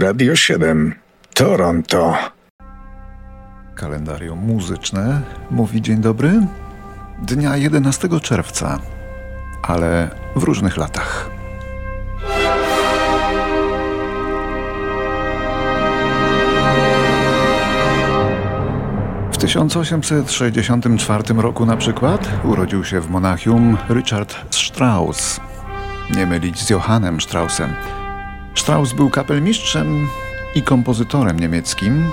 Radio 7 Toronto. Kalendarium muzyczne mówi dzień dobry. Dnia 11 czerwca, ale w różnych latach. W 1864 roku na przykład urodził się w Monachium Richard Strauss. Nie mylić z Johannem Straussem. Strauss był kapelmistrzem i kompozytorem niemieckim.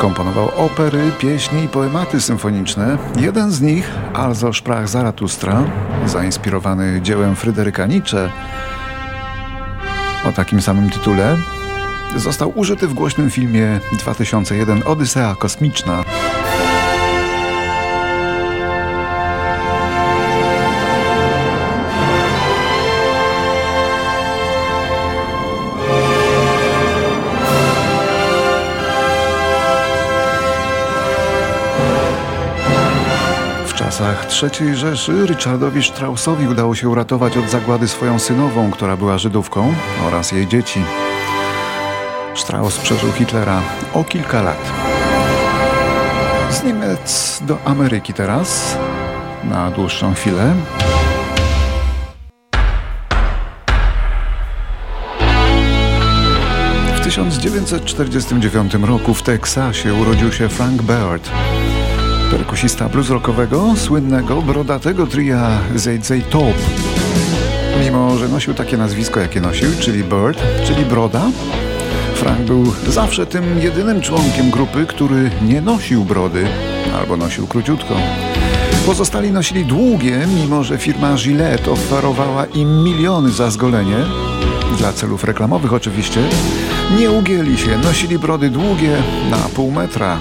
Komponował opery, pieśni i poematy symfoniczne. Jeden z nich, Also sprach Zaratustra, zainspirowany dziełem Fryderyka Nietzsche o takim samym tytule, został użyty w głośnym filmie 2001 Odysea Kosmiczna. Czasach III Rzeszy Richardowi Straussowi udało się uratować od zagłady swoją synową, która była Żydówką, oraz jej dzieci. Strauss przeżył Hitlera o kilka lat. Z Niemiec do Ameryki teraz, na dłuższą chwilę. W 1949 roku w Teksasie urodził się Frank Baird perkusista blues rockowego, słynnego, brodatego tria ZZ Top. Mimo, że nosił takie nazwisko, jakie nosił, czyli Bird, czyli Broda, Frank był zawsze tym jedynym członkiem grupy, który nie nosił brody, albo nosił króciutko. Pozostali nosili długie, mimo że firma Gillette oferowała im miliony za zgolenie, dla celów reklamowych oczywiście. Nie ugięli się, nosili brody długie na pół metra,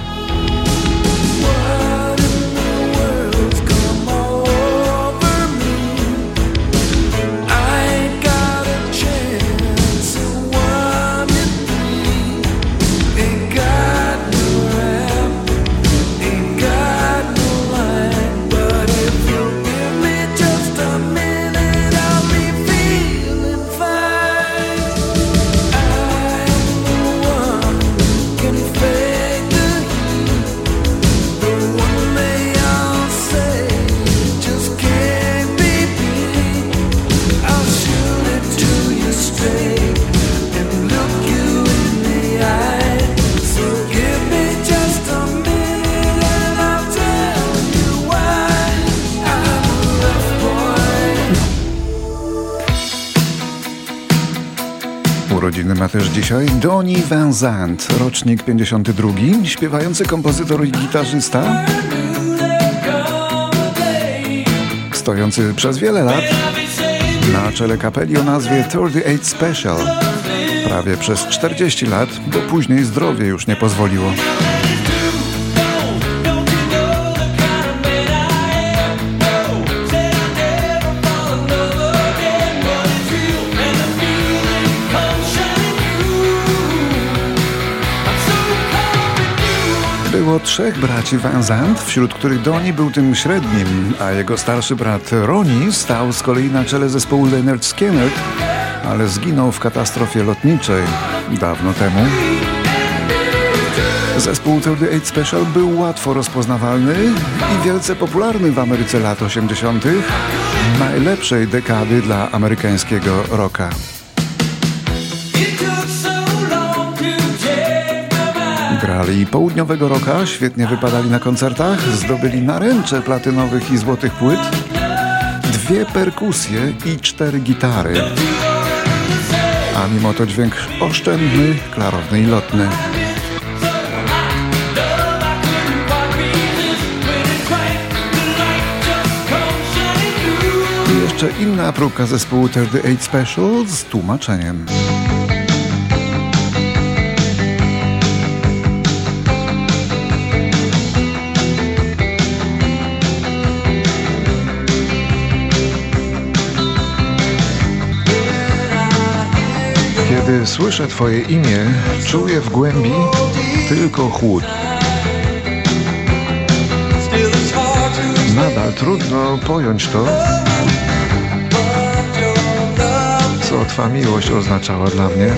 Też dzisiaj Donny Van Zandt, rocznik 52, śpiewający kompozytor i gitarzysta, stojący przez wiele lat na czele kapeli o nazwie 38 Special. Prawie przez 40 lat, bo później zdrowie już nie pozwoliło. Było trzech braci Van Zandt, wśród których Donnie był tym średnim, a jego starszy brat Ronnie stał z kolei na czele zespołu Leonard Skinner, ale zginął w katastrofie lotniczej dawno temu. Zespół 38 Special był łatwo rozpoznawalny i wielce popularny w Ameryce lat 80., najlepszej dekady dla amerykańskiego rocka. Grali południowego roka, świetnie wypadali na koncertach, zdobyli naręcze platynowych i złotych płyt, dwie perkusje i cztery gitary. A mimo to dźwięk oszczędny, klarowny i lotny. I jeszcze inna próbka zespołu 38 Special z tłumaczeniem. Słyszę Twoje imię, czuję w głębi tylko chłód. Nadal trudno pojąć to, co Twa miłość oznaczała dla mnie.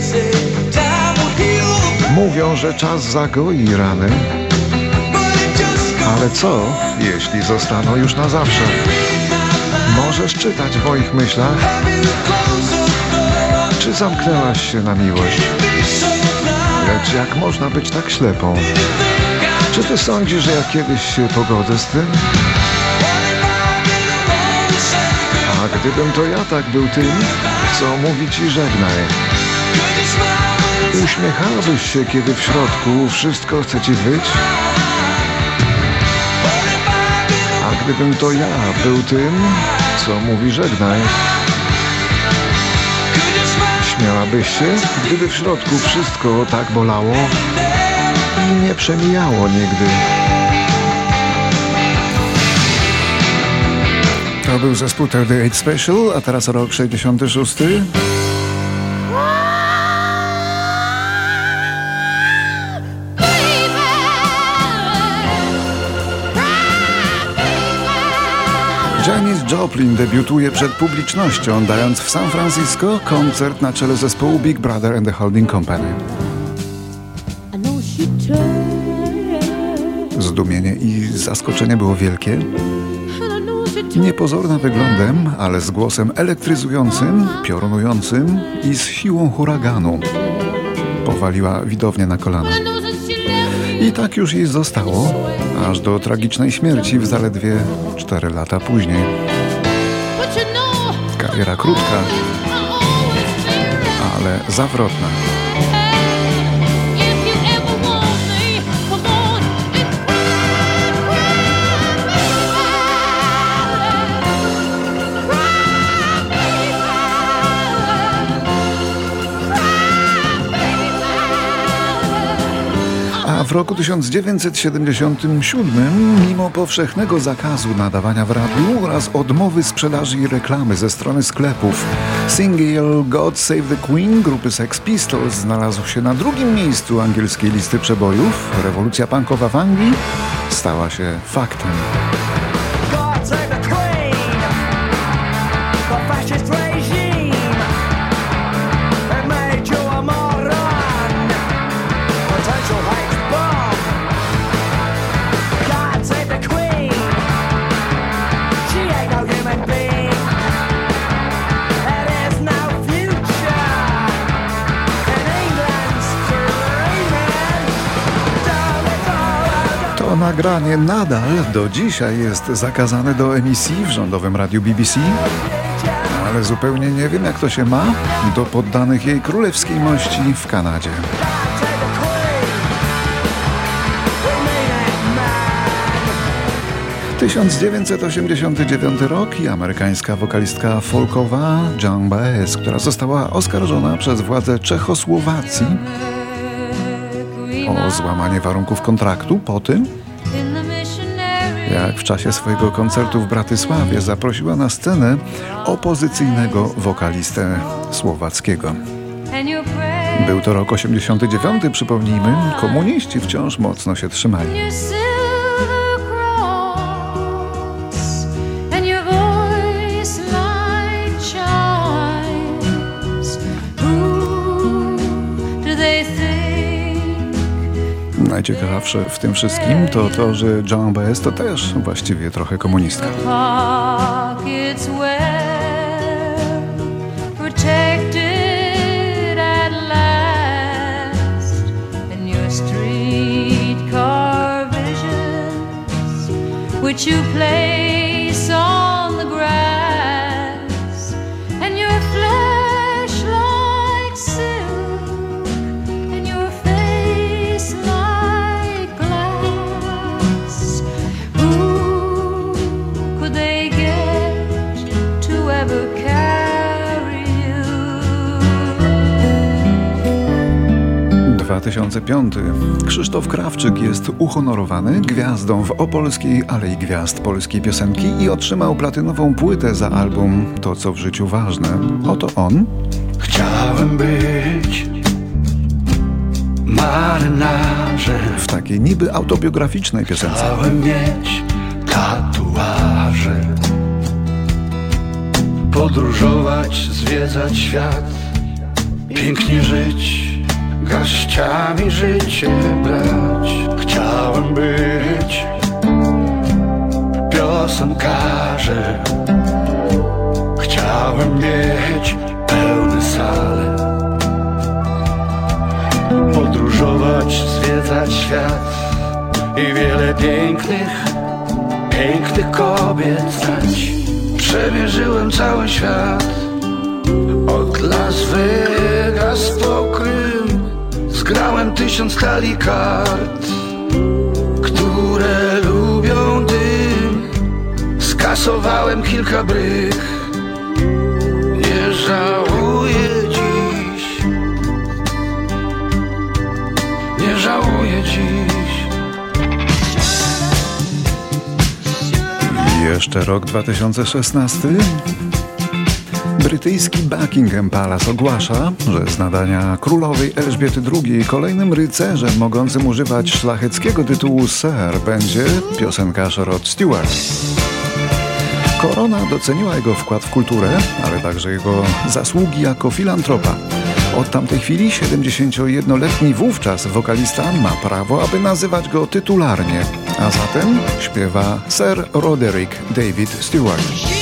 Mówią, że czas zagoi rany. Ale co, jeśli zostaną już na zawsze? Możesz czytać w moich myślach? Czy zamknęłaś się na miłość? Lecz jak można być tak ślepą? Czy ty sądzisz, że ja kiedyś się pogodzę z tym? A gdybym to ja tak był tym, co mówi ci żegnaj? Uśmiechałabyś się, kiedy w środku wszystko chce ci wyć? A gdybym to ja był tym, co mówi żegnaj? Się, gdyby w środku wszystko tak bolało i nie przemijało nigdy? To był zespół 38 Special, a teraz rok 66. Joplin debiutuje przed publicznością, dając w San Francisco koncert na czele zespołu Big Brother and the Holding Company. Zdumienie i zaskoczenie było wielkie. Niepozorna wyglądem, ale z głosem elektryzującym, piorunującym i z siłą huraganu. Powaliła widownię na kolana. I tak już jej zostało, aż do tragicznej śmierci w zaledwie 4 lata później. Kariera krótka, ale zawrotna. W roku 1977, mimo powszechnego zakazu nadawania w radiu oraz odmowy sprzedaży i reklamy ze strony sklepów, singiel God Save the Queen grupy Sex Pistols znalazł się na drugim miejscu angielskiej listy przebojów. Rewolucja punkowa w Anglii stała się faktem. Nagranie nadal do dzisiaj jest zakazane do emisji w rządowym radiu BBC, ale zupełnie nie wiem jak to się ma do poddanych jej królewskiej mości w Kanadzie. ...1989 rok i amerykańska wokalistka folkowa Joan Baez, która została oskarżona przez władze Czechosłowacji o złamanie warunków kontraktu po tym, jak w czasie swojego koncertu w Bratysławie zaprosiła na scenę opozycyjnego wokalistę słowackiego. Był to rok 89, przypomnijmy, komuniści wciąż mocno się trzymali. Najciekawsze w tym wszystkim to to, że John Baez to też właściwie trochę komunistka. Which you place 2005. Krzysztof Krawczyk jest uhonorowany gwiazdą w Opolskiej Alei Gwiazd Polskiej Piosenki i otrzymał platynową płytę za album To, co w życiu ważne. Oto on. Chciałem być marynarzem. W takiej niby autobiograficznej piosence. Chciałem mieć tatuaże. Podróżować, zwiedzać świat Pięknie żyć Garściami życie brać. Chciałem być Piosenkarzem. Chciałem mieć pełne sale Podróżować, zwiedzać świat I wiele pięknych, pięknych kobiet znać. Przemierzyłem cały świat. Od Las Vegas po Zgrałem tysiąc talii kart Które lubią dym. Skasowałem kilka brych. Nie żałuję dziś. Nie żałuję dziś. Jeszcze rok 2016. Brytyjski Buckingham Palace ogłasza, że z nadania królowej Elżbiety II kolejnym rycerzem mogącym używać szlacheckiego tytułu Sir będzie piosenkarz Rod Stewart. Korona doceniła jego wkład w kulturę, ale także jego zasługi jako filantropa. Od tamtej chwili 71-letni wówczas wokalista ma prawo, aby nazywać go tytularnie, a zatem śpiewa Sir Roderick David Stewart.